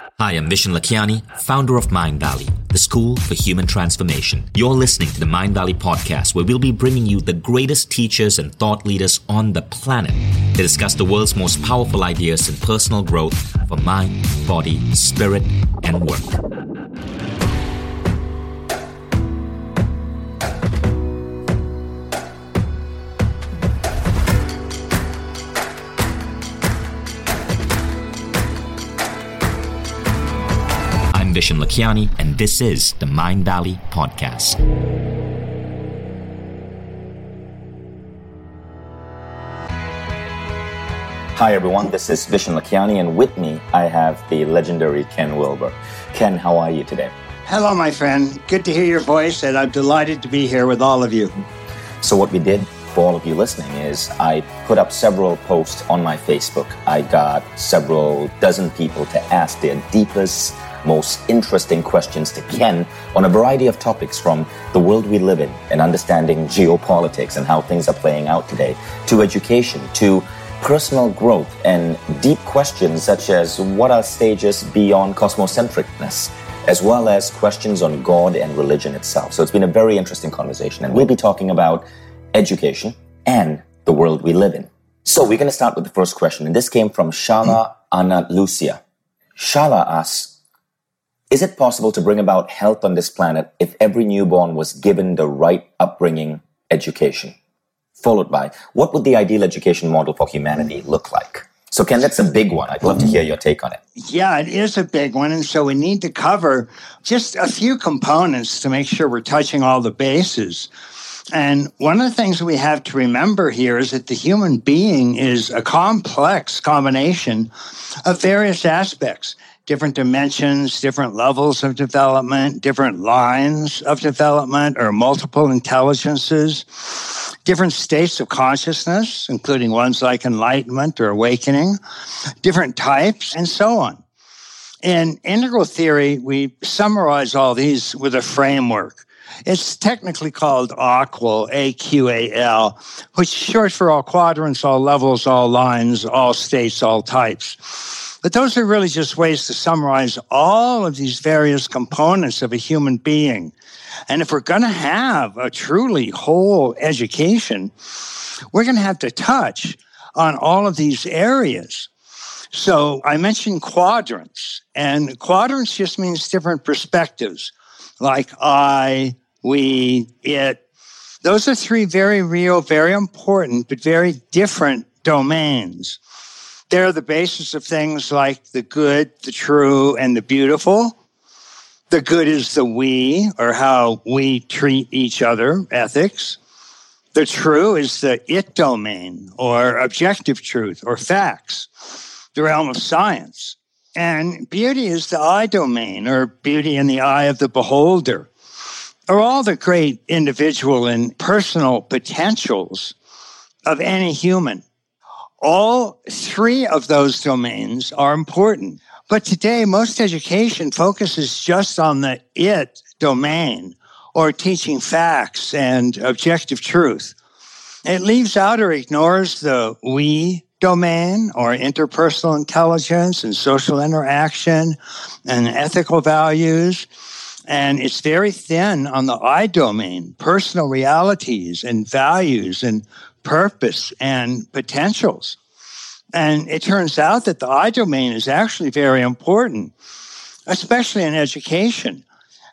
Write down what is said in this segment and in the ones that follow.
Hi, I'm Vishen Lakhiani, founder of Mindvalley, the school for human transformation. You're listening to the Mindvalley podcast, where we'll be bringing you the greatest teachers and thought leaders on the planet to discuss the world's most powerful ideas in personal growth for mind, body, spirit, and work. Vishen Lakhiani, and this is the Mindvalley Podcast. Hi, everyone. This is Vishen Lakhiani, and with me, I have the legendary Ken Wilber. Ken, how are you today? Hello, my friend. Good to hear your voice, and I'm delighted to be here with all of you. So, what we did for all of you listening is I put up several posts on my Facebook. I got several dozen people to ask their deepest most interesting questions to Ken on a variety of topics from the world we live in and understanding geopolitics and how things are playing out today, to education, to personal growth, and deep questions such as what are stages beyond cosmocentricness, as well as questions on God and religion itself. So it's been a very interesting conversation, and we'll be talking about education and the world we live in. So we're going to start with the first question, and this came from Shala Anna Lucia. Shala asks, is it possible to bring about health on this planet if every newborn was given the right upbringing education? Followed by, what would the ideal education model for humanity look like? So, Ken, that's a big one. I'd love to hear your take on it. Yeah, it is a big one. And so we need to cover just a few components to make sure we're touching all the bases. And one of the things we have to remember here is that the human being is a complex combination of various aspects different dimensions, different levels of development, different lines of development, or multiple intelligences, different states of consciousness, including ones like enlightenment or awakening, different types, and so on. In integral theory, we summarize all these with a framework. It's technically called AQAL, A-Q-A-L, which is short for all quadrants, all levels, all lines, all states, all types. But those are really just ways to summarize all of these various components of a human being. And if we're going to have a truly whole education, we're going to have to touch on all of these areas. So I mentioned quadrants, and quadrants just means different perspectives, like I, we, it. Those are three very real, very important, but very different domains. They're the basis of things like the good, the true, and the beautiful. The good is the we, or how we treat each other, ethics. The true is the it domain, or objective truth, or facts, the realm of science. And beauty is the I domain, or beauty in the eye of the beholder, or all the great individual and personal potentials of any human. All three of those domains are important. But today, most education focuses just on the it domain or teaching facts and objective truth. It leaves out or ignores the we domain or interpersonal intelligence and social interaction and ethical values. And it's very thin on the I domain, personal realities and values and purpose and potentials. And it turns out that the I domain is actually very important, especially in education.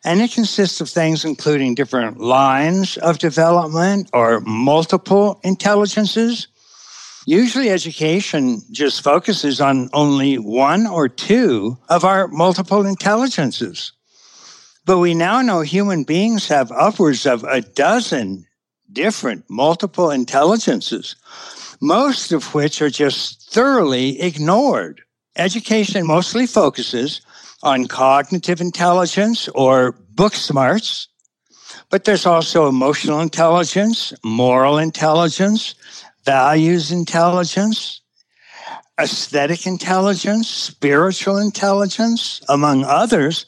And it consists of things including different lines of development or multiple intelligences. Usually, education just focuses on only one or two of our multiple intelligences. But we now know human beings have upwards of a dozen different multiple intelligences, most of which are just thoroughly ignored. Education mostly focuses on cognitive intelligence or book smarts, but there's also emotional intelligence, moral intelligence, values intelligence, aesthetic intelligence, spiritual intelligence, among others.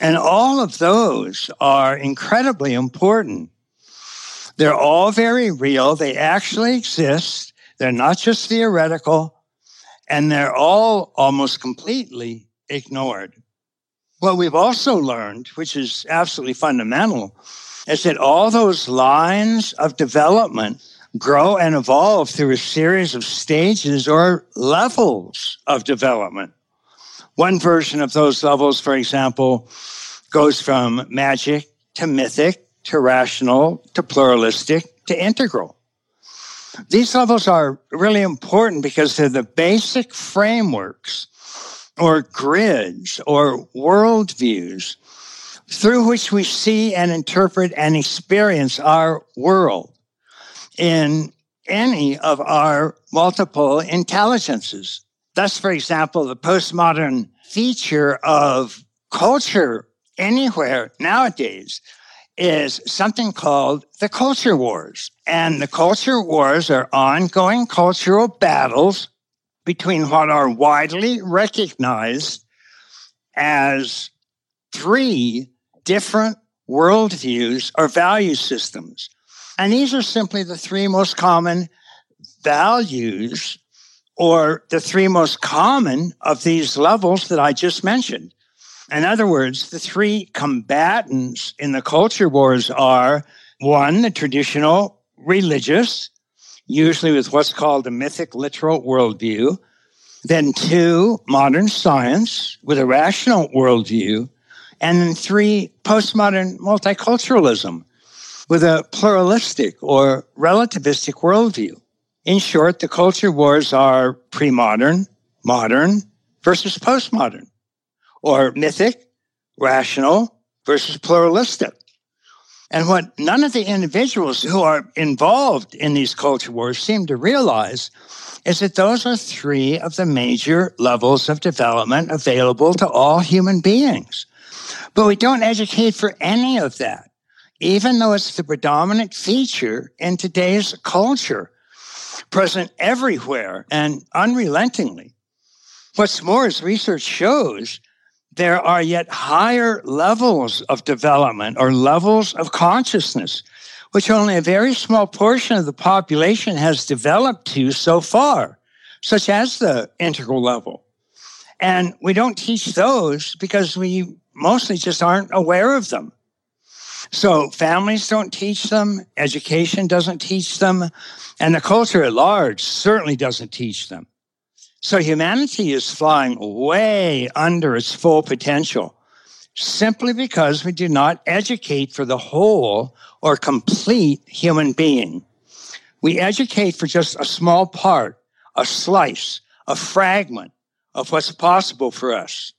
And all of those are incredibly important. They're all very real. They actually exist. They're not just theoretical. And they're all almost completely ignored. What we've also learned, which is absolutely fundamental, is that all those lines of development grow and evolve through a series of stages or levels of development. One version of those levels, for example, goes from magic to mythic to rational to pluralistic to integral. These levels are really important because they're the basic frameworks or grids or worldviews through which we see and interpret and experience our world in any of our multiple intelligences. Thus, for example, the postmodern feature of culture anywhere nowadays is something called the culture wars. And the culture wars are ongoing cultural battles between what are widely recognized as three different worldviews or value systems. And these are simply the three most common values or the three most common of these levels that I just mentioned. In other words, the three combatants in the culture wars are one, the traditional religious, usually with what's called a mythic literal worldview. Then two, modern science with a rational worldview. And then three, postmodern multiculturalism with a pluralistic or relativistic worldview. In short, the culture wars are pre modern, modern versus postmodern, or mythic, rational versus pluralistic. And what none of the individuals who are involved in these culture wars seem to realize is that those are three of the major levels of development available to all human beings. But we don't educate for any of that, even though it's the predominant feature in today's culture, present everywhere and unrelentingly. What's more, as research shows, there are yet higher levels of development or levels of consciousness, which only a very small portion of the population has developed to so far, such as the integral level. And we don't teach those because we mostly just aren't aware of them. So families don't teach them, education doesn't teach them, and the culture at large certainly doesn't teach them. So humanity is flying way under its full potential simply because we do not educate for the whole or complete human being. We educate for just a small part, a slice, a fragment of what's possible for us.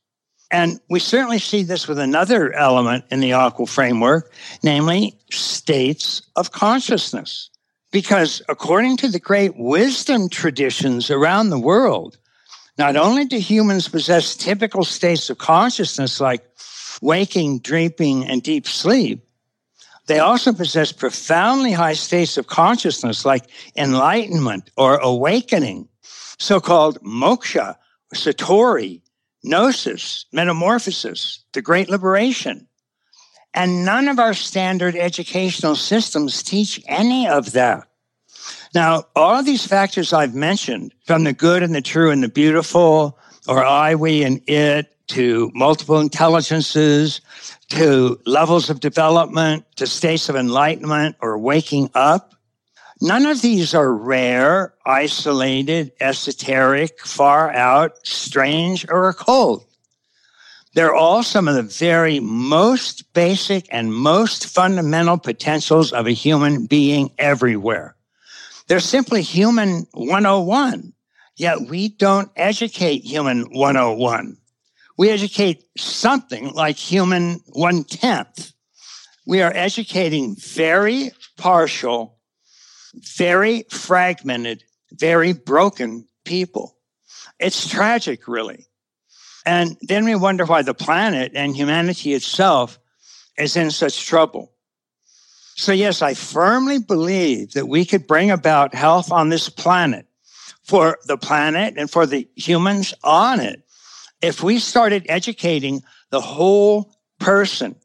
And we certainly see this with another element in the AQAL framework, namely states of consciousness. Because according to the great wisdom traditions around the world, not only do humans possess typical states of consciousness like waking, dreaming, and deep sleep, they also possess profoundly high states of consciousness like enlightenment or awakening, so called moksha, satori, gnosis, metamorphosis, the great liberation. And none of our standard educational systems teach any of that. Now, all of these factors I've mentioned, from the good and the true and the beautiful, or I, we, and it, to multiple intelligences, to levels of development, to states of enlightenment or waking up, none of these are rare, isolated, esoteric, far out, strange, or occult. They're all some of the very most basic and most fundamental potentials of a human being everywhere. They're simply human 101. Yet we don't educate human 101. We educate something like human one tenth. We are educating very partial, very fragmented, very broken people. It's tragic, really. And then we wonder why the planet and humanity itself is in such trouble. So, yes, I firmly believe that we could bring about health on this planet for the planet and for the humans on it if we started educating the whole person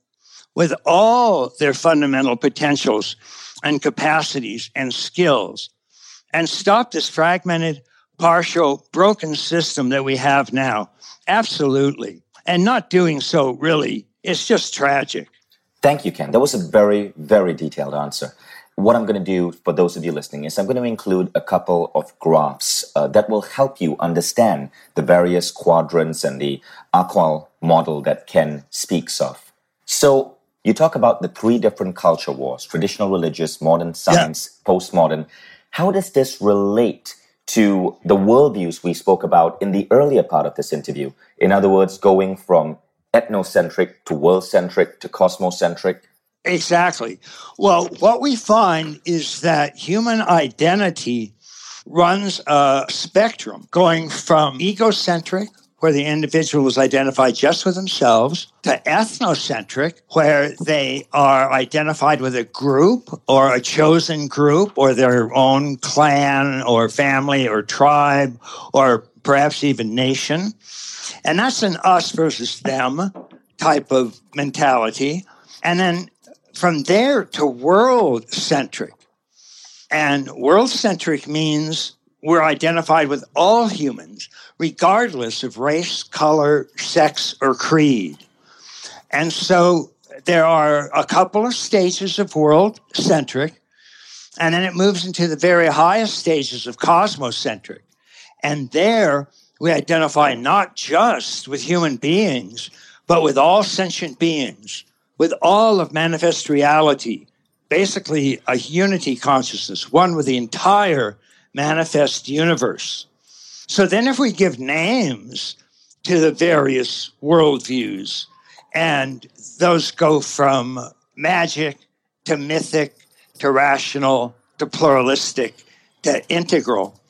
with all their fundamental potentials and capacities and skills and stop this fragmented, partial, broken system that we have now. Absolutely. And not doing so really, it's just tragic. Thank you, Ken. That was a very, very detailed answer. What I'm going to do for those of you listening is I'm going to include a couple of graphs uh, that will help you understand the various quadrants and the AQAL model that Ken speaks of. So, you talk about the three different culture wars traditional religious, modern science, yeah. postmodern. How does this relate to the worldviews we spoke about in the earlier part of this interview? In other words, going from ethnocentric to world centric to cosmocentric? Exactly. Well, what we find is that human identity runs a spectrum going from egocentric, where the individual is identified just with themselves, to ethnocentric, where they are identified with a group or a chosen group or their own clan or family or tribe or perhaps even nation. And that's an us versus them type of mentality. And then from there to world centric. And world centric means we're identified with all humans, regardless of race, color, sex, or creed. And so there are a couple of stages of world centric, and then it moves into the very highest stages of cosmocentric. And there we identify not just with human beings, but with all sentient beings, with all of manifest reality, basically a unity consciousness, one with the entire manifest universe. So then, if we give names to the various worldviews, and those go from magic to mythic to rational to pluralistic to integral,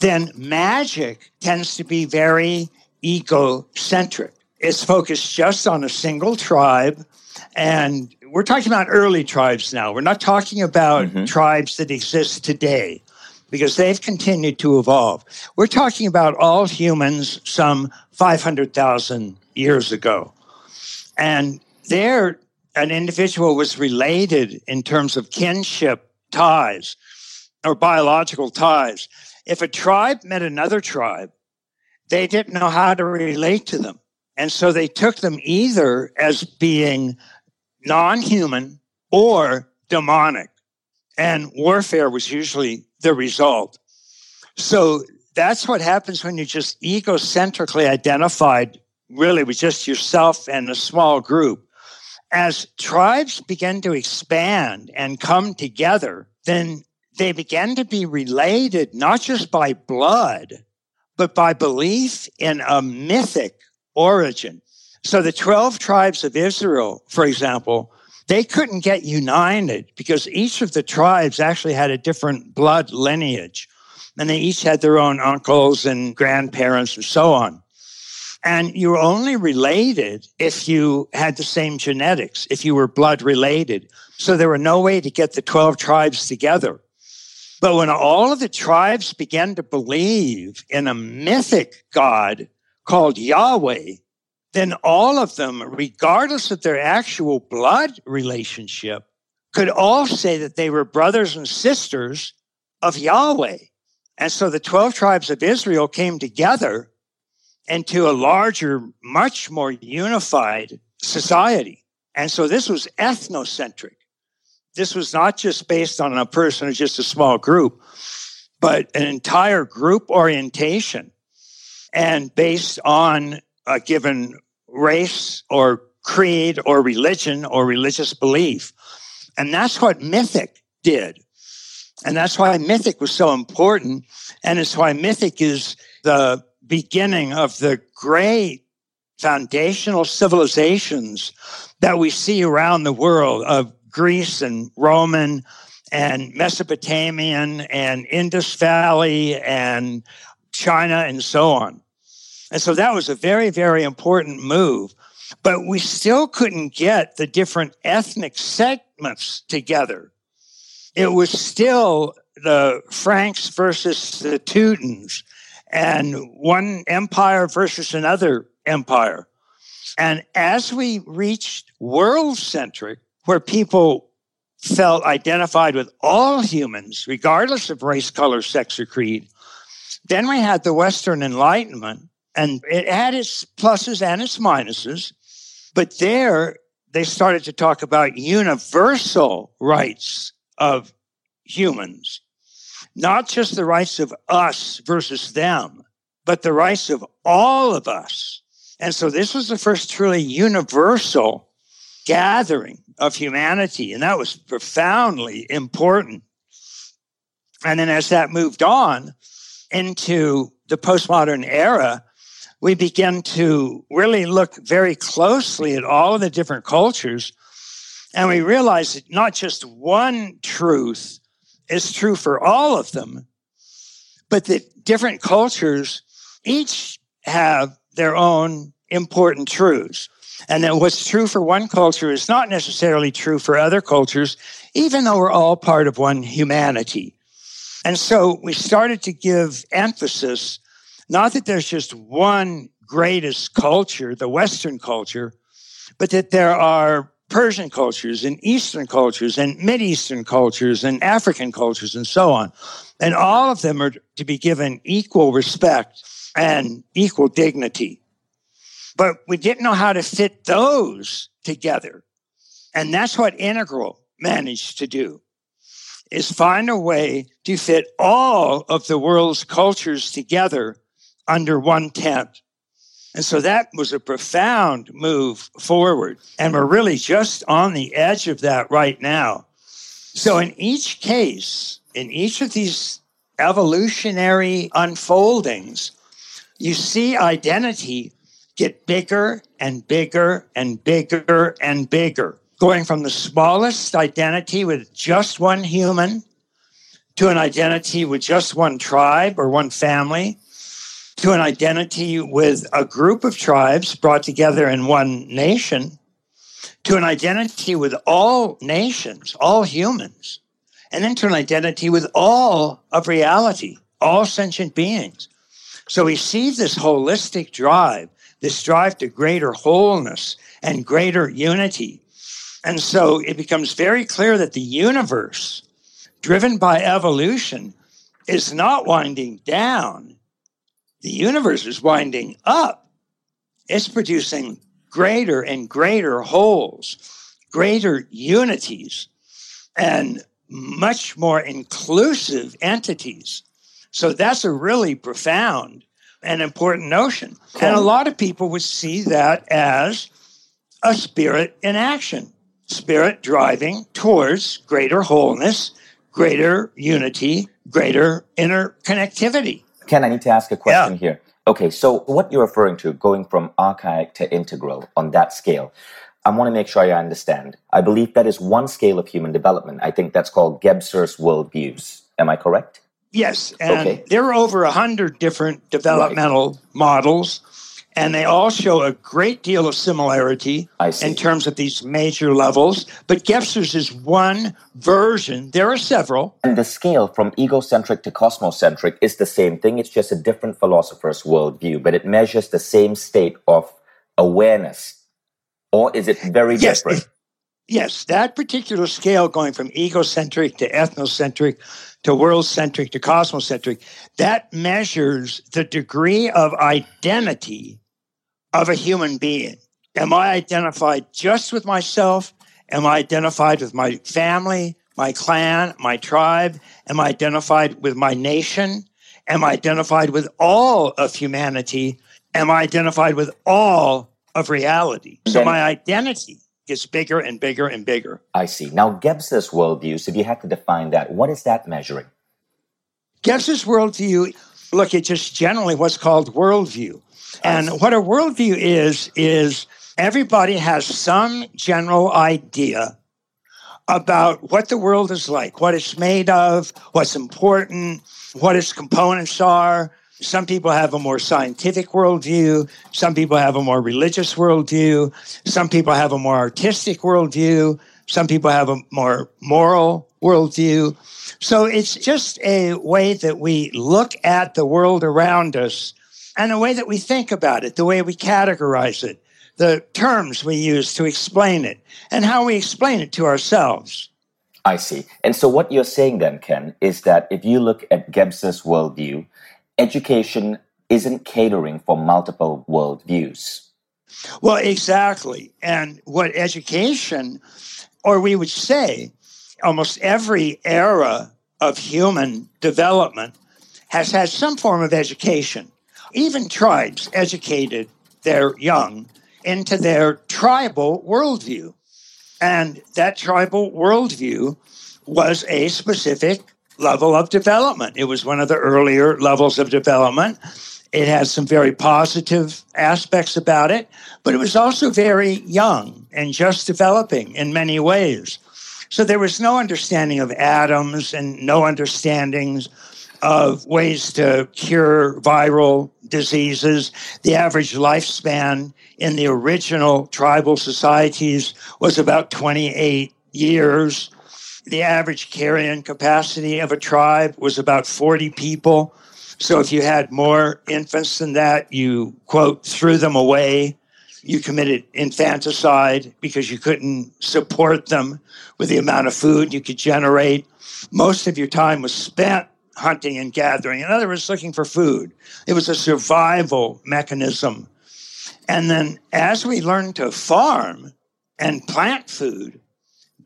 then magic tends to be very egocentric. It's focused just on a single tribe. And we're talking about early tribes now. We're not talking about mm-hmm. tribes that exist today because they've continued to evolve. We're talking about all humans some 500,000 years ago. And there, an individual was related in terms of kinship ties or biological ties if a tribe met another tribe, they didn't know how to relate to them. And so they took them either as being non human or demonic. And warfare was usually the result. So that's what happens when you just egocentrically identified really with just yourself and a small group. As tribes begin to expand and come together, then they began to be related not just by blood, but by belief in a mythic origin. So the 12 tribes of Israel, for example, they couldn't get united because each of the tribes actually had a different blood lineage. And they each had their own uncles and grandparents and so on. And you were only related if you had the same genetics, if you were blood related. So there were no way to get the 12 tribes together. But when all of the tribes began to believe in a mythic God called Yahweh, then all of them, regardless of their actual blood relationship, could all say that they were brothers and sisters of Yahweh. And so the 12 tribes of Israel came together into a larger, much more unified society. And so this was ethnocentric. This was not just based on a person or just a small group, but an entire group orientation and based on a given race or creed or religion or religious belief. And that's what Mythic did. And that's why Mythic was so important. And it's why Mythic is the beginning of the great foundational civilizations that we see around the world of Greece and Roman and Mesopotamian and Indus Valley and China and so on. And so that was a very, very important move. But we still couldn't get the different ethnic segments together. It was still the Franks versus the Teutons and one empire versus another empire. And as we reached world centric, where people felt identified with all humans, regardless of race, color, sex, or creed, Then we had the Western Enlightenment, and it had its pluses and its minuses. But there, they started to talk about universal rights of humans, not just the rights of us versus them, but the rights of all of us. And so this was the first truly universal gathering of humanity, and that was profoundly important. And then as that moved on into the postmodern era, we began to really look very closely at all of the different cultures. And we realized that not just one truth is true for all of them, but that different cultures each have their own important truths. And that what's true for one culture is not necessarily true for other cultures, even though we're all part of one humanity. And so we started to give emphasis, not that there's just one greatest culture, the Western culture, but that there are Persian cultures and Eastern cultures and Eastern cultures and African cultures and so on. And all of them are to be given equal respect and equal dignity. But we didn't know how to fit those together. And that's what Integral managed to do is find a way to fit all of the world's cultures together under one tent. And so that was a profound move forward. And we're really just on the edge of that right now. So in each case, in each of these evolutionary unfoldings, you see identity get bigger and bigger and bigger and bigger, going from the smallest identity with just one human to an identity with just one tribe or one family to an identity with a group of tribes brought together in one nation to an identity with all nations, all humans, and then to an identity with all of reality, all sentient beings. So we see this holistic drive this drive to greater wholeness and greater unity. And so it becomes very clear that the universe, driven by evolution, is not winding down. The universe is winding up. It's producing greater and greater wholes, greater unities, and much more inclusive entities. So that's a really profound and important notion. And a lot of people would see that as a spirit in action, spirit driving towards greater wholeness, greater unity, greater interconnectivity. Ken, I need to ask a question yeah. here. Okay, so what you're referring to, going from archaic to integral on that scale, I want to make sure I understand. I believe that is one scale of human development. I think that's called Gebser's worldviews. Am I correct? Yes, and okay. there are over a hundred different developmental right. models, and they all show a great deal of similarity in terms of these major levels. But Gebser's is one version. There are several. And the scale from egocentric to cosmocentric is the same thing. It's just a different philosopher's worldview, but it measures the same state of awareness. Or is it very yes, different? It, yes, that particular scale going from egocentric to ethnocentric to world centric to cosmocentric, that measures the degree of identity of a human being. Am I identified just with myself? Am I identified with my family, my clan, my tribe? Am I identified with my nation? Am I identified with all of humanity? Am I identified with all of reality? So my identity gets bigger and bigger and bigger. I see. Now, Gebser's worldviews, if you had to define that, what is that measuring? Gebser's worldview, look at just generally what's called worldview. And what a worldview is, is everybody has some general idea about what the world is like, what it's made of, what's important, what its components are, some people have a more scientific worldview. Some people have a more religious worldview. Some people have a more artistic worldview. Some people have a more moral worldview. So it's just a way that we look at the world around us and the way that we think about it, the way we categorize it, the terms we use to explain it, and how we explain it to ourselves. I see. And so what you're saying then, Ken, is that if you look at Gebser's worldview, education isn't catering for multiple worldviews. Well, exactly. And what education, or we would say, almost every era of human development has had some form of education. Even tribes educated their young into their tribal worldview. And that tribal worldview was a specific level of development. It was one of the earlier levels of development. It has some very positive aspects about it, but it was also very young and just developing in many ways. So there was no understanding of atoms and no understandings of ways to cure viral diseases. The average lifespan in the original tribal societies was about 28 years. The average carrying capacity of a tribe was about 40 people. So if you had more infants than that, you, quote, threw them away. You committed infanticide because you couldn't support them with the amount of food you could generate. Most of your time was spent hunting and gathering. In other words, looking for food. It was a survival mechanism. And then as we learned to farm and plant food,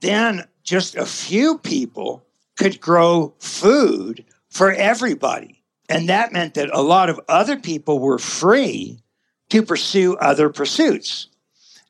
then just a few people could grow food for everybody. And that meant that a lot of other people were free to pursue other pursuits.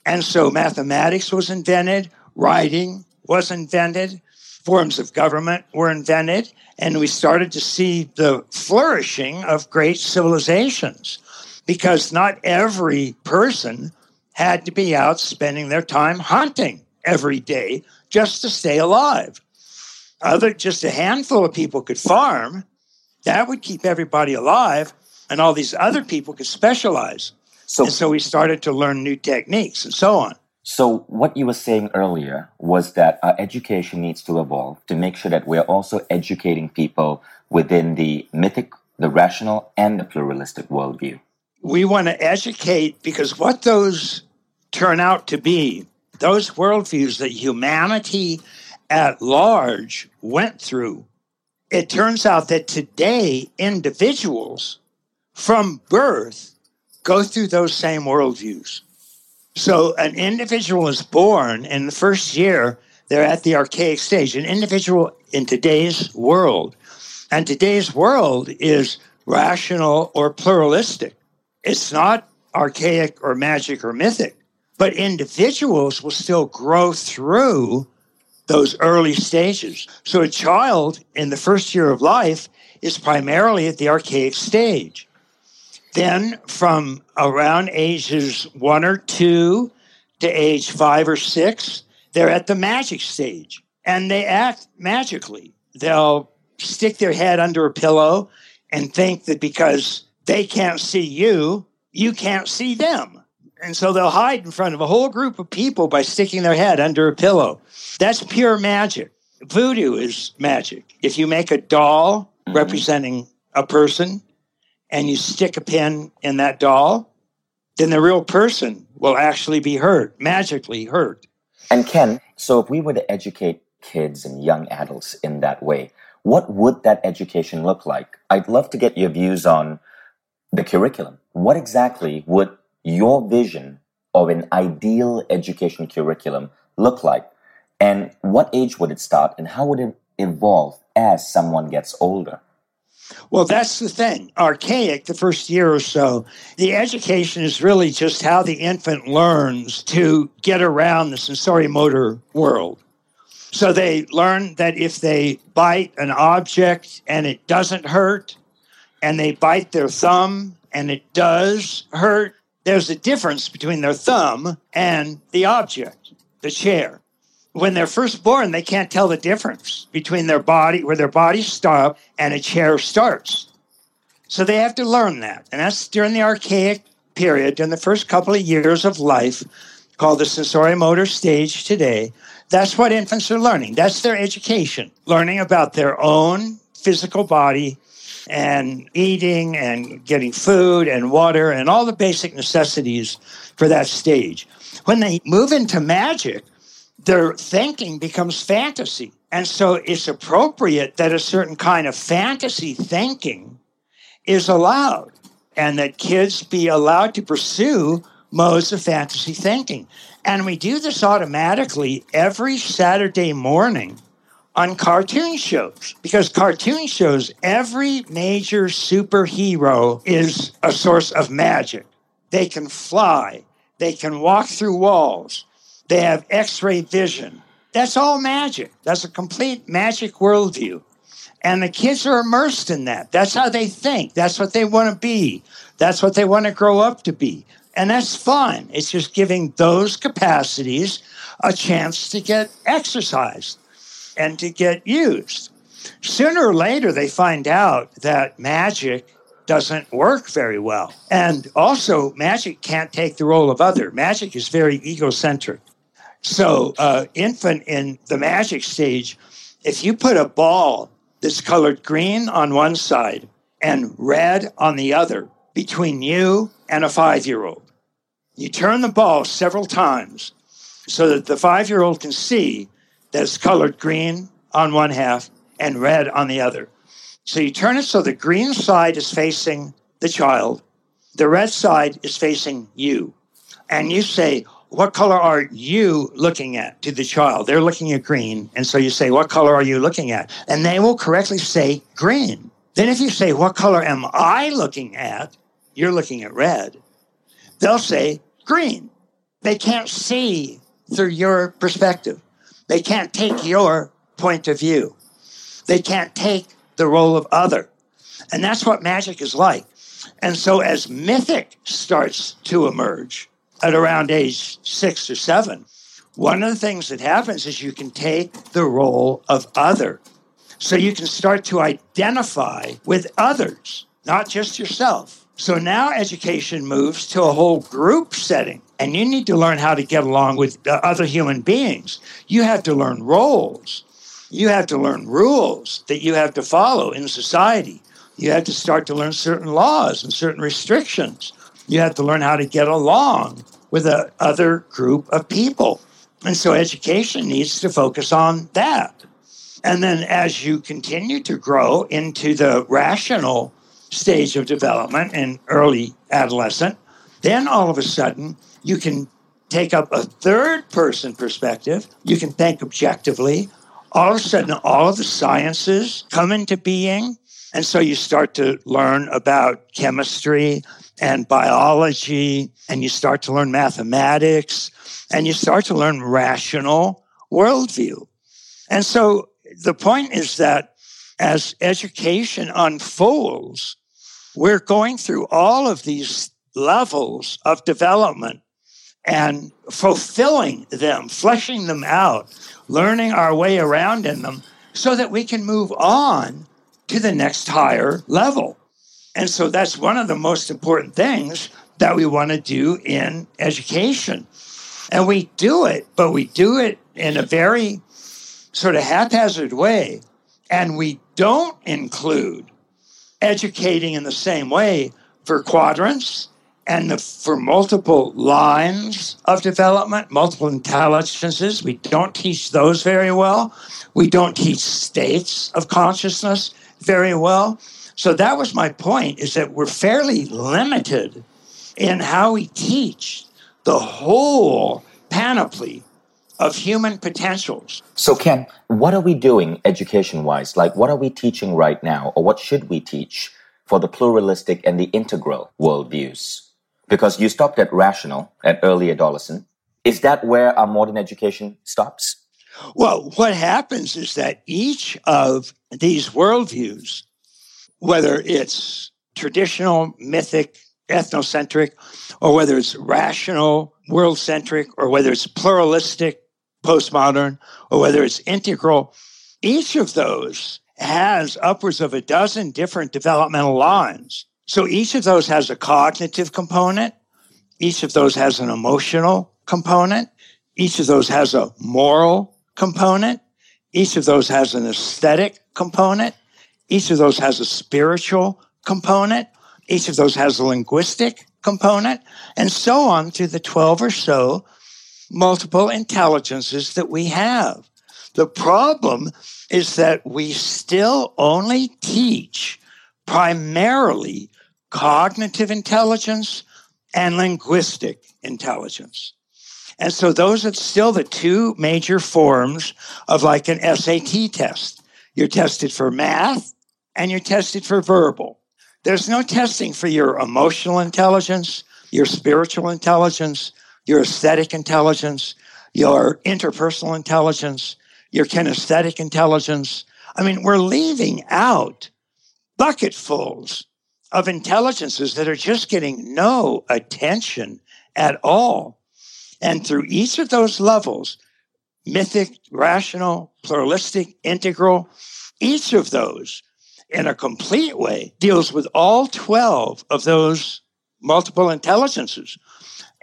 And so mathematics was invented, writing was invented, forms of government were invented, and we started to see the flourishing of great civilizations because not every person had to be out spending their time hunting every day just to stay alive. Other just a handful of people could farm. That would keep everybody alive, and all these other people could specialize. So, and so we started to learn new techniques and so on. So, what you were saying earlier was that our education needs to evolve to make sure that we're also educating people within the mythic, the rational, and the pluralistic worldview. We want to educate because what those turn out to be those worldviews that humanity at large went through, it turns out that today individuals from birth go through those same worldviews. So an individual is born in the first year, they're at the archaic stage. An individual in today's world, and today's world is rational or pluralistic. It's not archaic or magic or mythic but individuals will still grow through those early stages. So a child in the first year of life is primarily at the archaic stage. Then from around ages one or two to age five or six, they're at the magic stage and they act magically. They'll stick their head under a pillow and think that because they can't see you, you can't see them. And so they'll hide in front of a whole group of people by sticking their head under a pillow. That's pure magic. Voodoo is magic. If you make a doll mm-hmm. representing a person and you stick a pin in that doll, then the real person will actually be hurt, magically hurt. And Ken, so if we were to educate kids and young adults in that way, what would that education look like? I'd love to get your views on the curriculum. What exactly would your vision of an ideal education curriculum look like? And what age would it start and how would it evolve as someone gets older? Well, that's the thing. Archaic, the first year or so, the education is really just how the infant learns to get around the sensory motor world. So they learn that if they bite an object and it doesn't hurt, and they bite their thumb and it does hurt, there's a difference between their thumb and the object, the chair. When they're first born, they can't tell the difference between their body, where their body stops, and a chair starts. So they have to learn that. And that's during the archaic period, during the first couple of years of life, called the sensorimotor stage today. That's what infants are learning. That's their education, learning about their own physical body and eating and getting food and water and all the basic necessities for that stage. When they move into magic, their thinking becomes fantasy. And so it's appropriate that a certain kind of fantasy thinking is allowed and that kids be allowed to pursue modes of fantasy thinking. And we do this automatically every Saturday morning on cartoon shows because cartoon shows, every major superhero is a source of magic. They can fly, they can walk through walls, they have x ray vision. That's all magic. That's a complete magic worldview. And the kids are immersed in that. That's how they think. That's what they want to be. That's what they want to grow up to be. And that's fun. It's just giving those capacities a chance to get exercised and to get used. Sooner or later, they find out that magic doesn't work very well. And also, magic can't take the role of other. Magic is very egocentric. So, uh, infant in the magic stage, if you put a ball that's colored green on one side and red on the other between you and a five year old, you turn the ball several times so that the five year old can see that it's colored green on one half and red on the other. So you turn it so the green side is facing the child, the red side is facing you. And you say, What color are you looking at to the child? They're looking at green. And so you say, What color are you looking at? And they will correctly say green. Then if you say, What color am I looking at? You're looking at red they'll say green. They can't see through your perspective. They can't take your point of view. They can't take the role of other. And that's what magic is like. And so as mythic starts to emerge at around age six or seven, one of the things that happens is you can take the role of other. So you can start to identify with others, not just yourself. So now education moves to a whole group setting, and you need to learn how to get along with other human beings. You have to learn roles. You have to learn rules that you have to follow in society. You have to start to learn certain laws and certain restrictions. You have to learn how to get along with a other group of people. And so education needs to focus on that. And then as you continue to grow into the rational stage of development in early adolescent, then all of a sudden you can take up a third person perspective. You can think objectively. All of a sudden, all of the sciences come into being. And so you start to learn about chemistry and biology, and you start to learn mathematics, and you start to learn rational worldview. And so the point is that as education unfolds, we're going through all of these levels of development and fulfilling them, fleshing them out, learning our way around in them so that we can move on to the next higher level. And so that's one of the most important things that we want to do in education. And we do it, but we do it in a very sort of haphazard way. And we don't include educating in the same way for quadrants and the, for multiple lines of development, multiple intelligences. We don't teach those very well. We don't teach states of consciousness very well. So that was my point is that we're fairly limited in how we teach the whole panoply of human potentials. So, Ken, what are we doing education wise? Like, what are we teaching right now, or what should we teach for the pluralistic and the integral worldviews? Because you stopped at rational at early adolescent. Is that where our modern education stops? Well, what happens is that each of these worldviews, whether it's traditional, mythic, ethnocentric, or whether it's rational, world centric, or whether it's pluralistic, postmodern, or whether it's integral, each of those has upwards of a dozen different developmental lines. So each of those has a cognitive component, each of those has an emotional component, each of those has a moral component, each of those has an aesthetic component, each of those has a spiritual component, each of those has a linguistic component, and so on through the 12 or so multiple intelligences that we have. The problem is that we still only teach primarily cognitive intelligence and linguistic intelligence. And so those are still the two major forms of like an SAT test. You're tested for math and you're tested for verbal. There's no testing for your emotional intelligence, your spiritual intelligence, your aesthetic intelligence, your interpersonal intelligence, your kinesthetic intelligence. I mean, we're leaving out bucketfuls of intelligences that are just getting no attention at all. And through each of those levels, mythic, rational, pluralistic, integral, each of those in a complete way deals with all 12 of those multiple intelligences.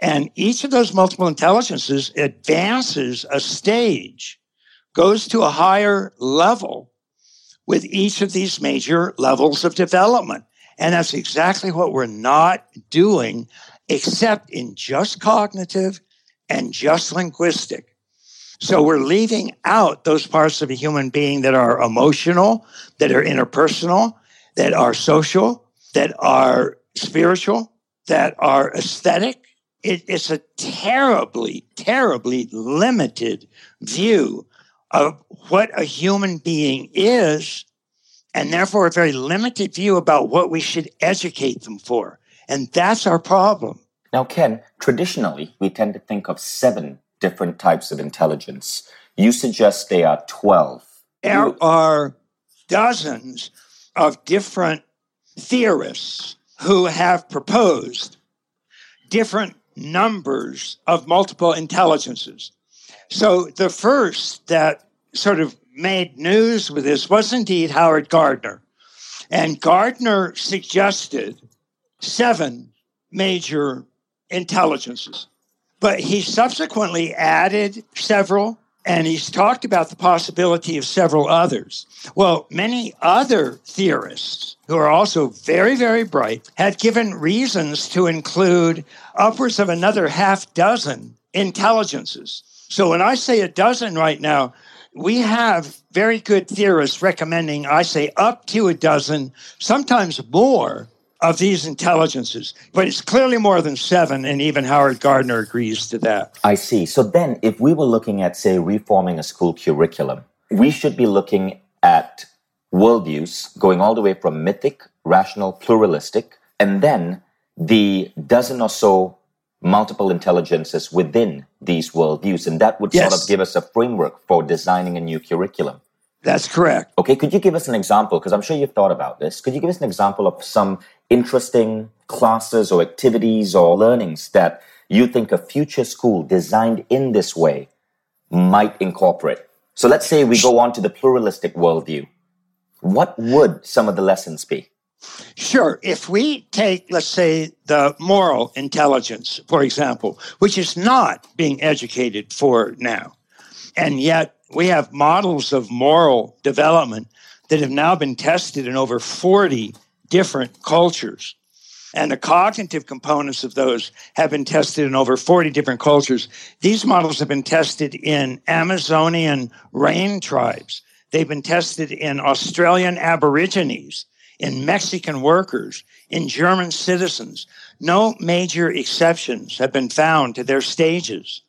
And each of those multiple intelligences advances a stage, goes to a higher level with each of these major levels of development. And that's exactly what we're not doing, except in just cognitive and just linguistic. So we're leaving out those parts of a human being that are emotional, that are interpersonal, that are social, that are spiritual, that are aesthetic. It, it's a terribly, terribly limited view of what a human being is and therefore a very limited view about what we should educate them for. And that's our problem. Now, Ken, traditionally, we tend to think of seven different types of intelligence. You suggest there are 12. There are dozens of different theorists who have proposed different numbers of multiple intelligences. So the first that sort of made news with this was indeed Howard Gardner. And Gardner suggested seven major intelligences. But he subsequently added several, and he's talked about the possibility of several others. Well, many other theorists who are also very, very bright had given reasons to include upwards of another half dozen intelligences. So when I say a dozen right now, we have very good theorists recommending, I say, up to a dozen, sometimes more of these intelligences. But it's clearly more than seven, and even Howard Gardner agrees to that. I see. So then, if we were looking at, say, reforming a school curriculum, we should be looking at worldviews going all the way from mythic, rational, pluralistic, and then the dozen or so multiple intelligences within these worldviews. And that would yes. sort of give us a framework for designing a new curriculum. That's correct. Okay, could you give us an example? Because I'm sure you've thought about this. Could you give us an example of some interesting classes or activities or learnings that you think a future school designed in this way might incorporate? So let's say we go on to the pluralistic worldview. What would some of the lessons be? Sure. If we take, let's say, the moral intelligence, for example, which is not being educated for now, and yet we have models of moral development that have now been tested in over 40 different cultures. And the cognitive components of those have been tested in over 40 different cultures. These models have been tested in Amazonian rain tribes. They've been tested in Australian Aborigines, in Mexican workers, in German citizens. No major exceptions have been found to their stages.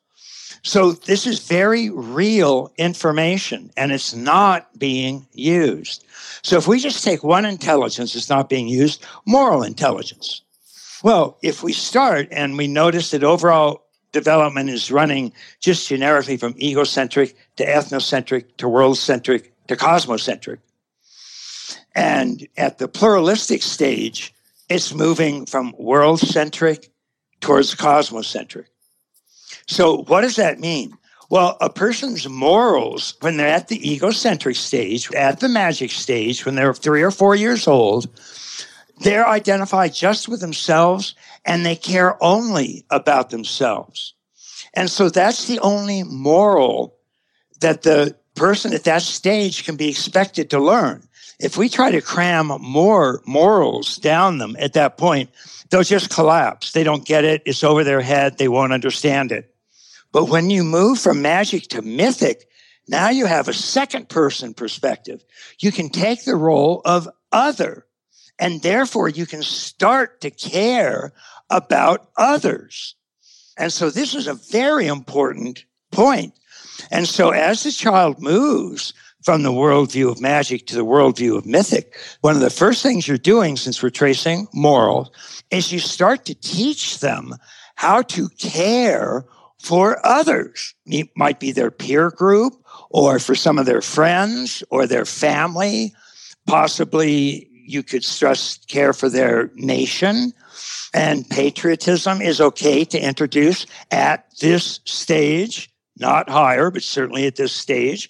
So this is very real information and it's not being used. So if we just take one intelligence that's not being used, moral intelligence. Well, if we start and we notice that overall development is running just generically from egocentric to ethnocentric to world centric to cosmocentric. And at the pluralistic stage, it's moving from world centric towards cosmocentric. So, what does that mean? Well, a person's morals, when they're at the egocentric stage, at the magic stage, when they're three or four years old, they're identified just with themselves and they care only about themselves. And so that's the only moral that the person at that stage can be expected to learn. If we try to cram more morals down them at that point, they'll just collapse. They don't get it. It's over their head. They won't understand it. But when you move from magic to mythic, now you have a second person perspective. You can take the role of other And therefore, you can start to care about others. And so, this is a very important point. And so, as the child moves from the worldview of magic to the worldview of mythic, one of the first things you're doing, since we're tracing morals, is you start to teach them how to care for others. It might be their peer group or for some of their friends or their family. Possibly you could stress care for their nation. And patriotism is okay to introduce at this stage, not higher, but certainly at this stage.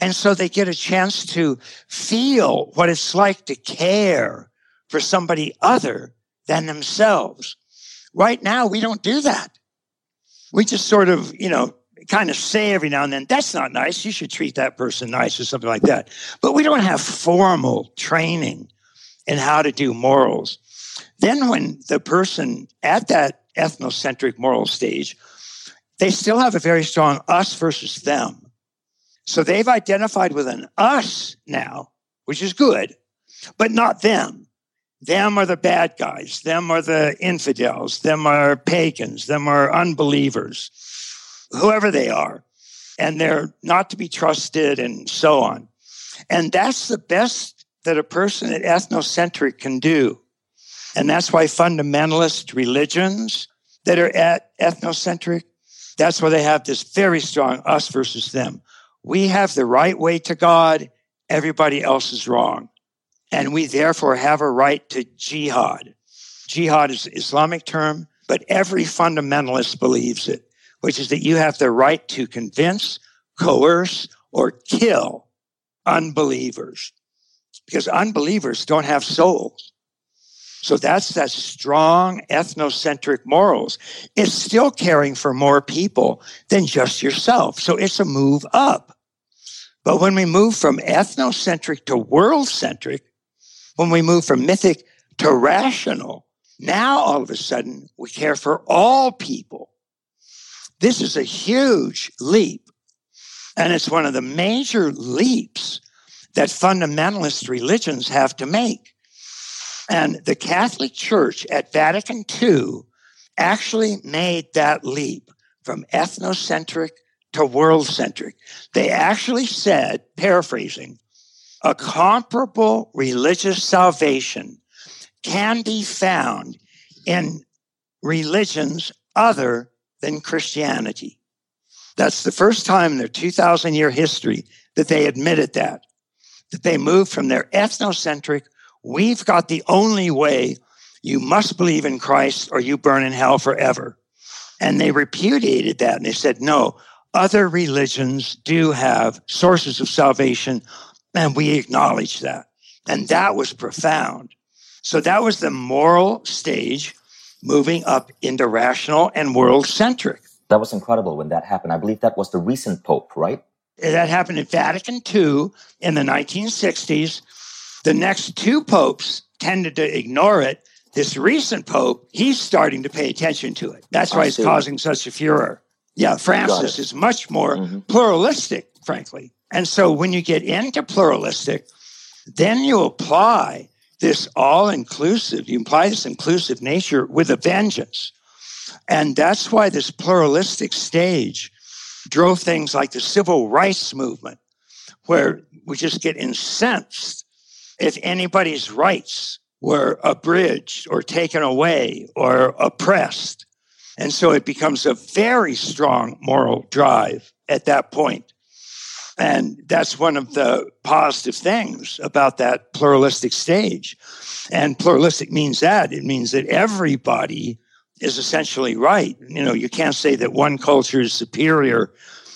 And so they get a chance to feel what it's like to care for somebody other than themselves. Right now, we don't do that. We just sort of, you know, kind of say every now and then, that's not nice. You should treat that person nice or something like that. But we don't have formal training in how to do morals. Then, when the person at that ethnocentric moral stage, they still have a very strong us versus them. So they've identified with an us now, which is good, but not them. Them are the bad guys. Them are the infidels. Them are pagans. Them are unbelievers, whoever they are. And they're not to be trusted and so on. And that's the best that a person at ethnocentric can do. And that's why fundamentalist religions that are at ethnocentric, that's why they have this very strong us versus them we have the right way to God, everybody else is wrong. And we therefore have a right to jihad. Jihad is an Islamic term, but every fundamentalist believes it, which is that you have the right to convince, coerce, or kill unbelievers because unbelievers don't have souls. So that's that strong ethnocentric morals. It's still caring for more people than just yourself. So it's a move up. But when we move from ethnocentric to world centric, when we move from mythic to rational, now all of a sudden we care for all people. This is a huge leap. And it's one of the major leaps that fundamentalist religions have to make. And the Catholic Church at Vatican II actually made that leap from ethnocentric to world centric. They actually said, paraphrasing, a comparable religious salvation can be found in religions other than Christianity. That's the first time in their 2,000 year history that they admitted that, that they moved from their ethnocentric, we've got the only way, you must believe in Christ or you burn in hell forever. And they repudiated that and they said, no, other religions do have sources of salvation, and we acknowledge that. And that was profound. So that was the moral stage moving up into rational and world centric. That was incredible when that happened. I believe that was the recent Pope, right? That happened in Vatican II in the 1960s. The next two popes tended to ignore it. This recent pope, he's starting to pay attention to it. That's why it's causing such a furor. Yeah, Francis is much more mm-hmm. pluralistic, frankly. And so when you get into pluralistic, then you apply this all inclusive, you apply this inclusive nature with a vengeance. And that's why this pluralistic stage drove things like the civil rights movement, where we just get incensed if anybody's rights were abridged or taken away or oppressed. And so it becomes a very strong moral drive at that point. And that's one of the positive things about that pluralistic stage. And pluralistic means that it means that everybody is essentially right. You know, you can't say that one culture is superior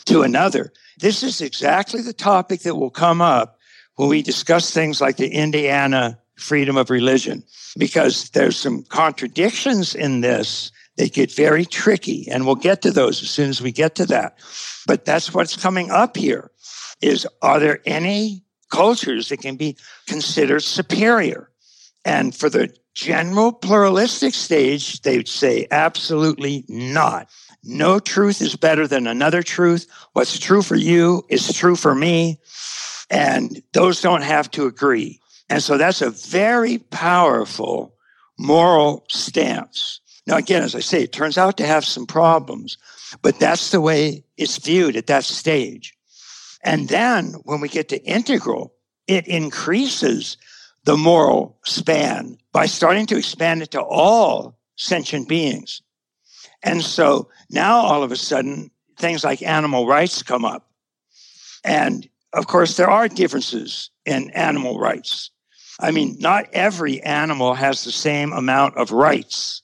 to another. This is exactly the topic that will come up when we discuss things like the Indiana freedom of religion, because there's some contradictions in this they get very tricky and we'll get to those as soon as we get to that but that's what's coming up here is are there any cultures that can be considered superior? And for the general pluralistic stage they would say absolutely not. No truth is better than another truth. What's true for you is true for me. And those don't have to agree. And so that's a very powerful moral stance. Now, again, as I say, it turns out to have some problems, but that's the way it's viewed at that stage. And then when we get to integral, it increases the moral span by starting to expand it to all sentient beings. And so now all of a sudden, things like animal rights come up. And of course, there are differences in animal rights. I mean, not every animal has the same amount of rights.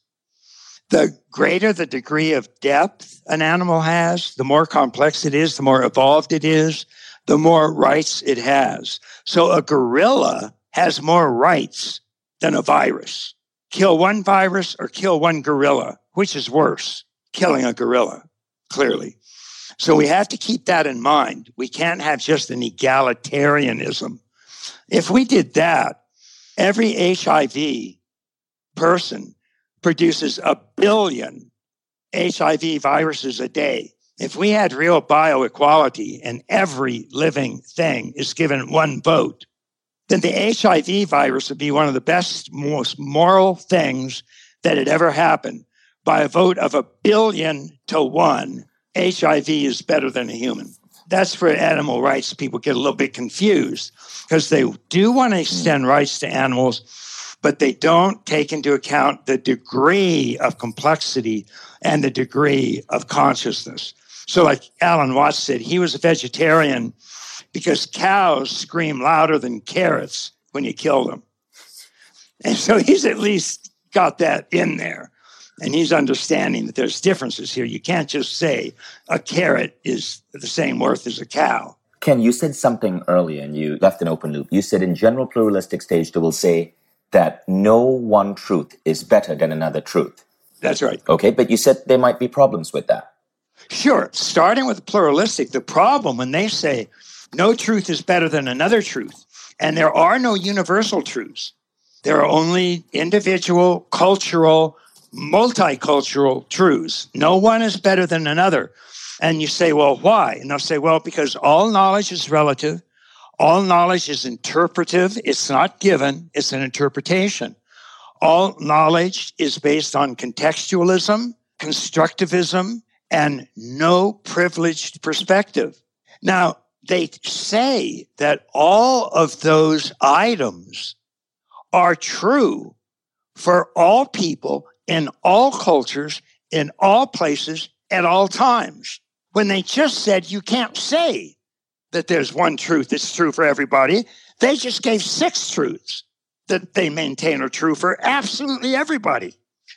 The greater the degree of depth an animal has, the more complex it is, the more evolved it is, the more rights it has. So a gorilla has more rights than a virus. Kill one virus or kill one gorilla, which is worse? Killing a gorilla, clearly. So we have to keep that in mind. We can't have just an egalitarianism. If we did that, every HIV person produces a billion HIV viruses a day. If we had real bioequality and every living thing is given one vote, then the HIV virus would be one of the best, most moral things that had ever happened. By a vote of a billion to one, HIV is better than a human. That's where animal rights people get a little bit confused because they do want to hmm. extend rights to animals, but they don't take into account the degree of complexity and the degree of consciousness. So, like Alan Watts said, he was a vegetarian because cows scream louder than carrots when you kill them. And so he's at least got that in there. And he's understanding that there's differences here. You can't just say a carrot is the same worth as a cow. Ken, you said something earlier and you left an open loop. You said in general pluralistic stage, they will say that no one truth is better than another truth. That's right. Okay, but you said there might be problems with that. Sure. Starting with pluralistic, the problem when they say no truth is better than another truth, and there are no universal truths, there are only individual, cultural, multicultural truths. No one is better than another. And you say, well, why? And they'll say, well, because all knowledge is relative, all knowledge is interpretive, it's not given, it's an interpretation. All knowledge is based on contextualism, constructivism, and no privileged perspective. Now, they say that all of those items are true for all people in all cultures, in all places, at all times. When they just said you can't say that there's one truth that's true for everybody, they just gave six truths that they maintain are true for absolutely everybody.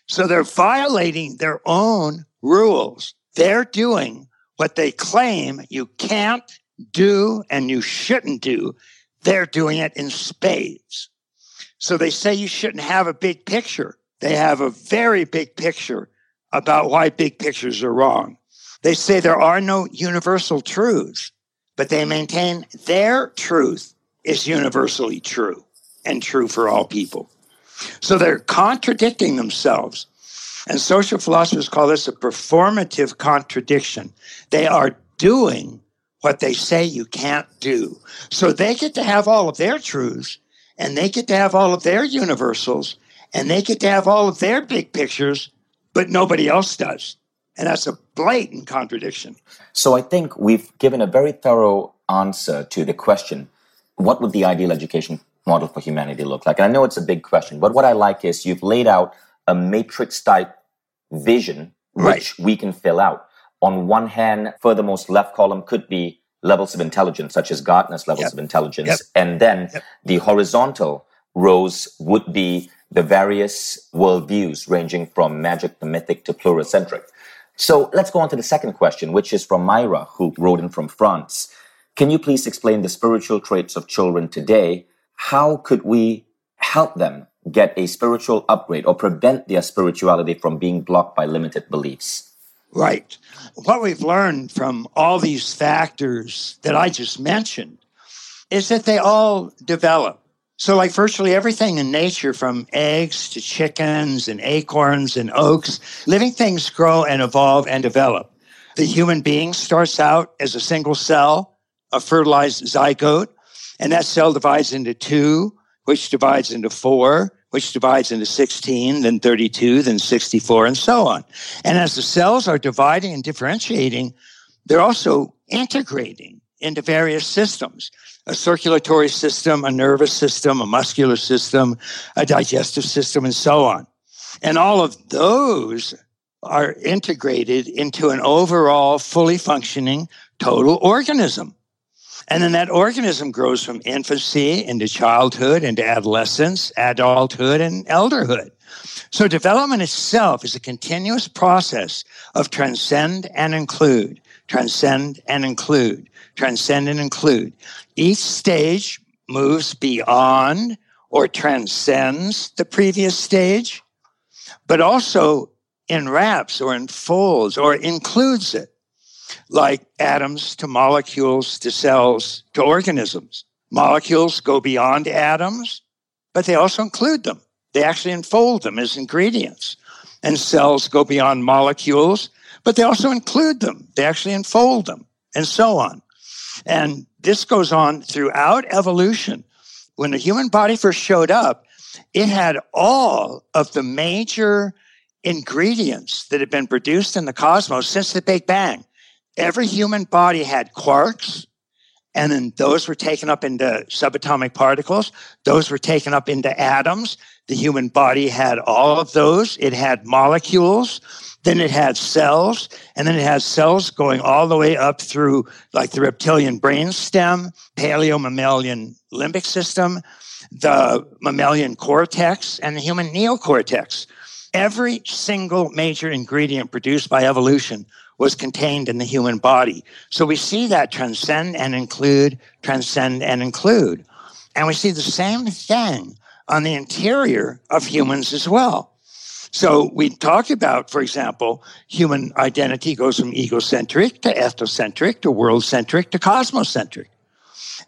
So they're violating their own rules. They're doing what they claim you can't do and you shouldn't do. They're doing it in spades. So they say you shouldn't have a big picture. They have a very big picture about why big pictures are wrong. They say there are no universal truths, but they maintain their truth is universally true and true for all people. So they're contradicting themselves. And social philosophers call this a performative contradiction. They are doing what they say you can't do. So they get to have all of their truths and they get to have all of their universals and they get to have all of their big pictures, but nobody else does. And that's a blatant contradiction. So I think we've given a very thorough answer to the question what would the ideal education model for humanity look like? And I know it's a big question, but what I like is you've laid out a matrix type vision which right. we can fill out. On one hand, furthermost left column could be levels of intelligence, such as Gardner's levels yep. of intelligence. Yep. And then yep. the horizontal rows would be the various worldviews ranging from magic to mythic to pluricentric. So let's go on to the second question, which is from Myra, who wrote in from France. Can you please explain the spiritual traits of children today? How could we help them get a spiritual upgrade or prevent their spirituality from being blocked by limited beliefs? Right. What we've learned from all these factors that I just mentioned is that they all develop so, like virtually everything in nature, from eggs to chickens and acorns and oaks, living things grow and evolve and develop. The human being starts out as a single cell, a fertilized zygote, and that cell divides into two, which divides into four, which divides into 16, then 32, then 64, and so on. And as the cells are dividing and differentiating, they're also integrating into various systems a circulatory system, a nervous system, a muscular system, a digestive system, and so on. And all of those are integrated into an overall fully functioning total organism. And then that organism grows from infancy into childhood, into adolescence, adulthood, and elderhood. So development itself is a continuous process of transcend and include, transcend and include, transcend and include. Each stage moves beyond or transcends the previous stage, but also enwraps or enfolds or includes it like atoms to molecules to cells to organisms. Molecules go beyond atoms, but they also include them. They actually enfold them as ingredients. And cells go beyond molecules, but they also include them. They actually enfold them, and so on. And this goes on throughout evolution. When the human body first showed up, it had all of the major ingredients that had been produced in the cosmos since the Big Bang every human body had quarks, and then those were taken up into subatomic particles. Those were taken up into atoms. The human body had all of those. It had molecules. Then it has cells, and then it has cells going all the way up through like the reptilian brain stem, paleo mammalian limbic system, the mammalian cortex, and the human neocortex. Every single major ingredient produced by evolution was contained in the human body. So we see that transcend and include, transcend and include. And we see the same thing on the interior of humans as well. So we talk about, for example, human identity goes from egocentric to ethnocentric to world centric to cosmocentric.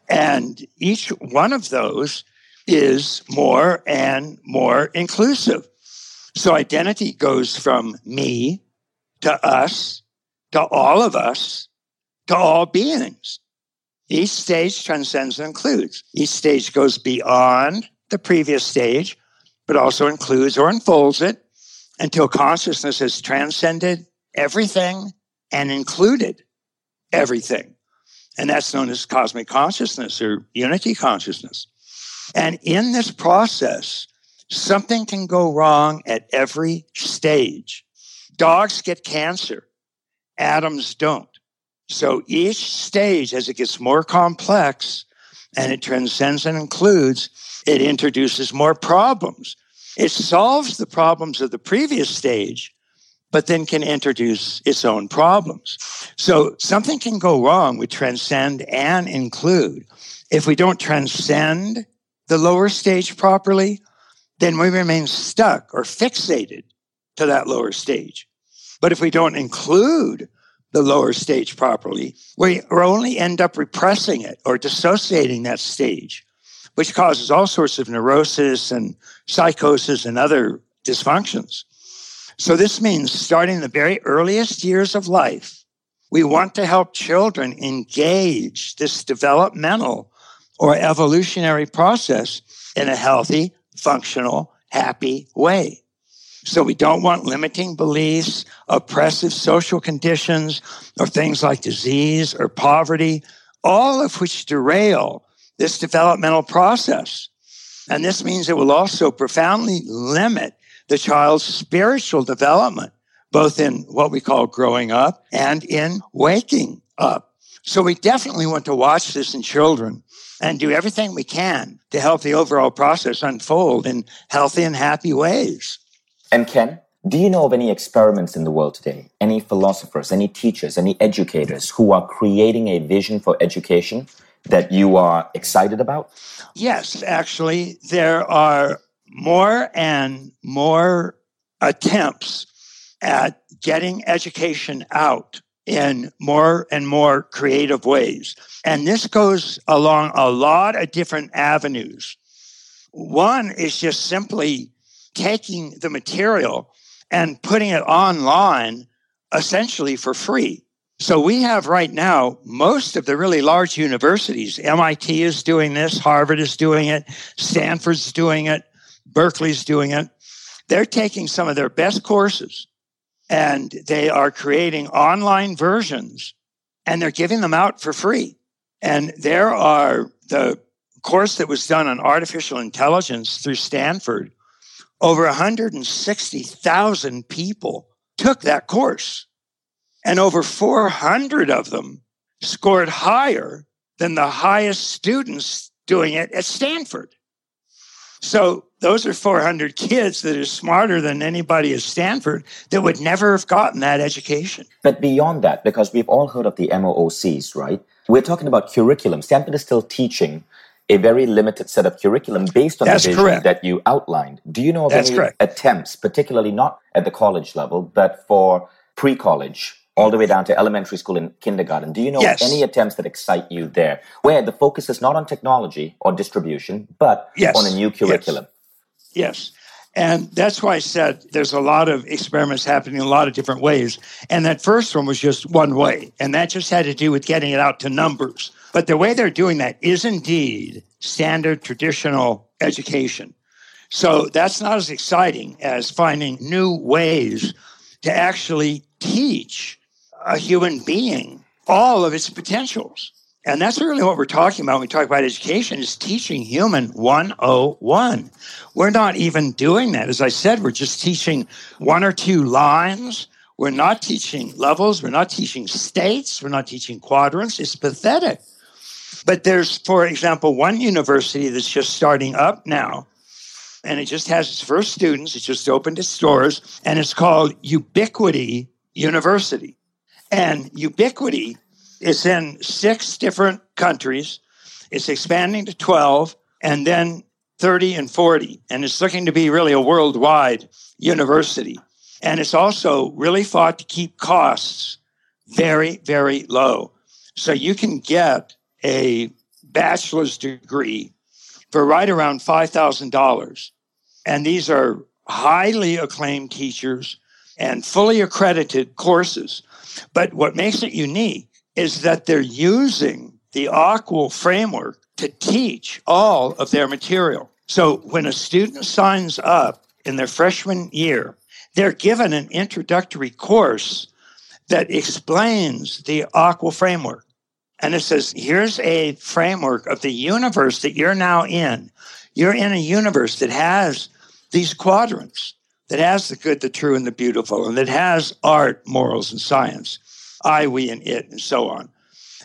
And each one of those is more and more inclusive. So identity goes from me to us to all of us, to all beings. Each stage transcends and includes. Each stage goes beyond the previous stage, but also includes or unfolds it until consciousness has transcended everything and included everything. And that's known as cosmic consciousness or unity consciousness. And in this process, something can go wrong at every stage. Dogs get cancer atoms don't. So each stage, as it gets more complex and it transcends and includes, it introduces more problems. It solves the problems of the previous stage, but then can introduce its own problems. So something can go wrong with transcend and include. If we don't transcend the lower stage properly, then we remain stuck or fixated to that lower stage. But if we don't include the lower stage properly, we only end up repressing it or dissociating that stage, which causes all sorts of neurosis and psychosis and other dysfunctions. So this means starting the very earliest years of life, we want to help children engage this developmental or evolutionary process in a healthy, functional, happy way. So we don't want limiting beliefs, oppressive social conditions, or things like disease or poverty, all of which derail this developmental process. And this means it will also profoundly limit the child's spiritual development, both in what we call growing up and in waking up. So we definitely want to watch this in children and do everything we can to help the overall process unfold in healthy and happy ways. And Ken, do you know of any experiments in the world today? Any philosophers, any teachers, any educators who are creating a vision for education that you are excited about? Yes, actually, there are more and more attempts at getting education out in more and more creative ways. And this goes along a lot of different avenues. One is just simply taking the material and putting it online essentially for free. So we have right now most of the really large universities. MIT is doing this, Harvard is doing it, Stanford's doing it, Berkeley's doing it. They're taking some of their best courses and they are creating online versions and they're giving them out for free. And there are the course that was done on artificial intelligence through Stanford. Over 160,000 people took that course, and over 400 of them scored higher than the highest students doing it at Stanford. So those are 400 kids that are smarter than anybody at Stanford that would never have gotten that education. But beyond that, because we've all heard of the MOOCs, right? We're talking about curriculum. Stanford is still teaching a very limited set of curriculum based on That's the vision correct. that you outlined. Do you know of That's any correct. attempts, particularly not at the college level, but for pre-college, all the way down to elementary school and kindergarten? Do you know Yes. of any attempts that excite you there, where the focus is not on technology or distribution, but Yes. on a new Yes. curriculum? Yes. And that's why I said there's a lot of experiments happening in a lot of different ways. And that first one was just one way. And that just had to do with getting it out to numbers. But the way they're doing that is indeed standard traditional education. So that's not as exciting as finding new ways to actually teach a human being all of its potentials. And that's really what we're talking about when we talk about education is teaching human 101. We're not even doing that. As I said, we're just teaching one or two lines. We're not teaching levels. We're not teaching states. We're not teaching quadrants. It's pathetic. But there's, for example, one university that's just starting up now, and it just has its first students. It just opened its doors, and it's called Ubiquity University. And Ubiquity is in six different countries. It's expanding to 12 and then 30 and 40. And it's looking to be really a worldwide university. And it's also really fought to keep costs very, very low. So you can get a bachelor's degree for right around $5,000. And these are highly acclaimed teachers and fully accredited courses. But what makes it unique is that they're using the AQAL framework to teach all of their material. So when a student signs up in their freshman year, they're given an introductory course that explains the AQAL framework. And it says, here's a framework of the universe that you're now in. You're in a universe that has these quadrants, that has the good, the true, and the beautiful, and that has art, morals, and science, I, we, and it, and so on.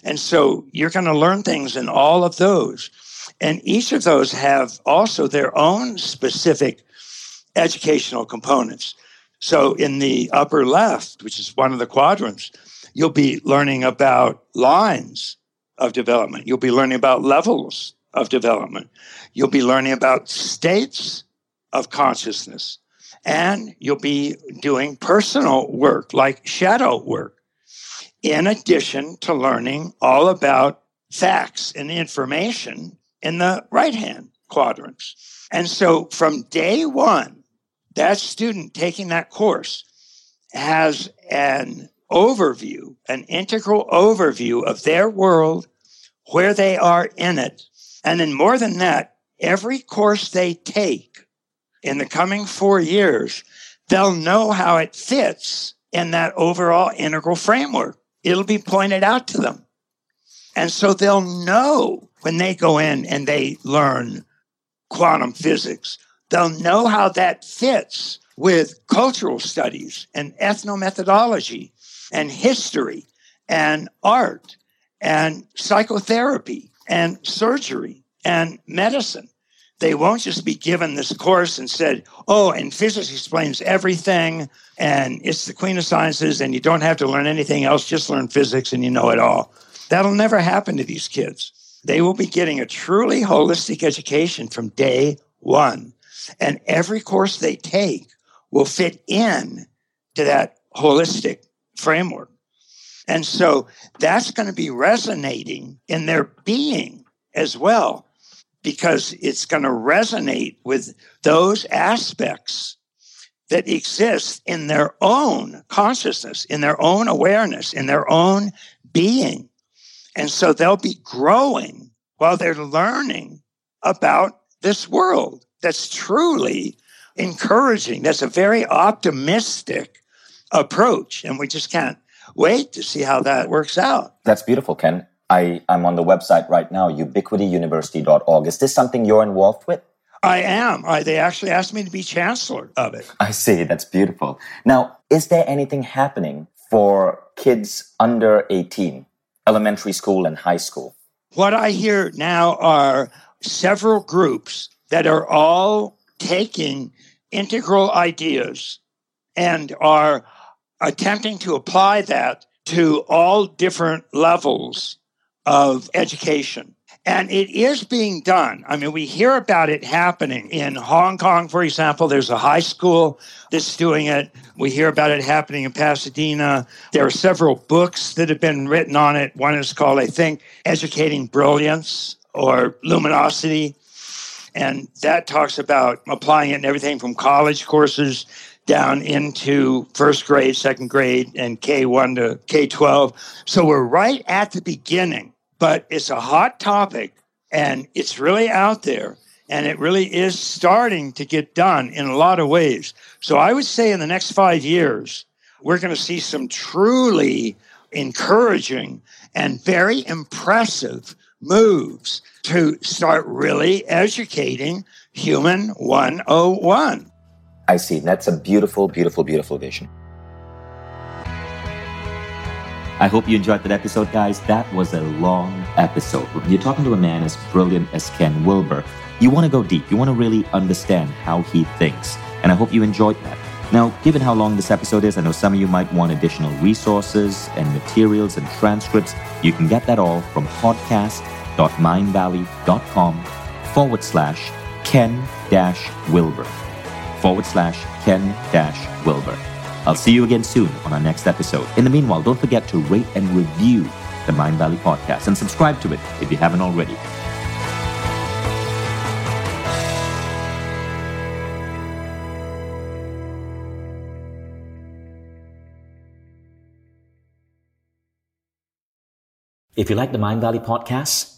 And so you're going to learn things in all of those. And each of those have also their own specific educational components. So in the upper left, which is one of the quadrants, you'll be learning about lines of development. You'll be learning about levels of development. You'll be learning about states of consciousness. And you'll be doing personal work like shadow work, in addition to learning all about facts and information in the right hand quadrants. And so from day one, that student taking that course has an overview, an integral overview of their world, where they are in it. And then more than that, every course they take in the coming four years, they'll know how it fits in that overall integral framework. It'll be pointed out to them. And so they'll know when they go in and they learn quantum physics, they'll know how that fits with cultural studies and ethnomethodology and history and art and psychotherapy and surgery and medicine. They won't just be given this course and said, oh, and physics explains everything and it's the queen of sciences and you don't have to learn anything else, just learn physics and you know it all. That'll never happen to these kids. They will be getting a truly holistic education from day one. And every course they take will fit in to that holistic framework. And so that's going to be resonating in their being as well, because it's going to resonate with those aspects that exist in their own consciousness, in their own awareness, in their own being. And so they'll be growing while they're learning about this world. That's truly encouraging. That's a very optimistic approach. And we just can't wait to see how that works out. That's beautiful, Ken. I, I'm on the website right now, ubiquityuniversity.org. Is this something you're involved with? I am. I, they actually asked me to be chancellor of it. I see. That's beautiful. Now, is there anything happening for kids under 18, elementary school and high school? What I hear now are several groups that are all taking integral ideas and are attempting to apply that to all different levels of education. And it is being done. I mean, we hear about it happening in Hong Kong, for example. There's a high school that's doing it. We hear about it happening in Pasadena. There are several books that have been written on it. One is called, I think, Educating Brilliance or Luminosity. And that talks about applying it in everything from college courses down into first grade, second grade, and K1 to K12. So we're right at the beginning but it's a hot topic and it's really out there and it really is starting to get done in a lot of ways. So I would say in the next five years, we're going to see some truly encouraging and very impressive moves to start really educating human 101. I see. That's a beautiful, beautiful, beautiful vision. I hope you enjoyed that episode, guys. That was a long episode. When you're talking to a man as brilliant as Ken Wilber, you want to go deep. You want to really understand how he thinks. And I hope you enjoyed that. Now, given how long this episode is, I know some of you might want additional resources and materials and transcripts. You can get that all from podcast.mindvalley.com forward slash Ken dash Wilber forward slash Ken dash Wilber. I'll see you again soon on our next episode. In the meanwhile, don't forget to rate and review the Mindvalley podcast and subscribe to it if you haven't already. If you like the Mindvalley podcast,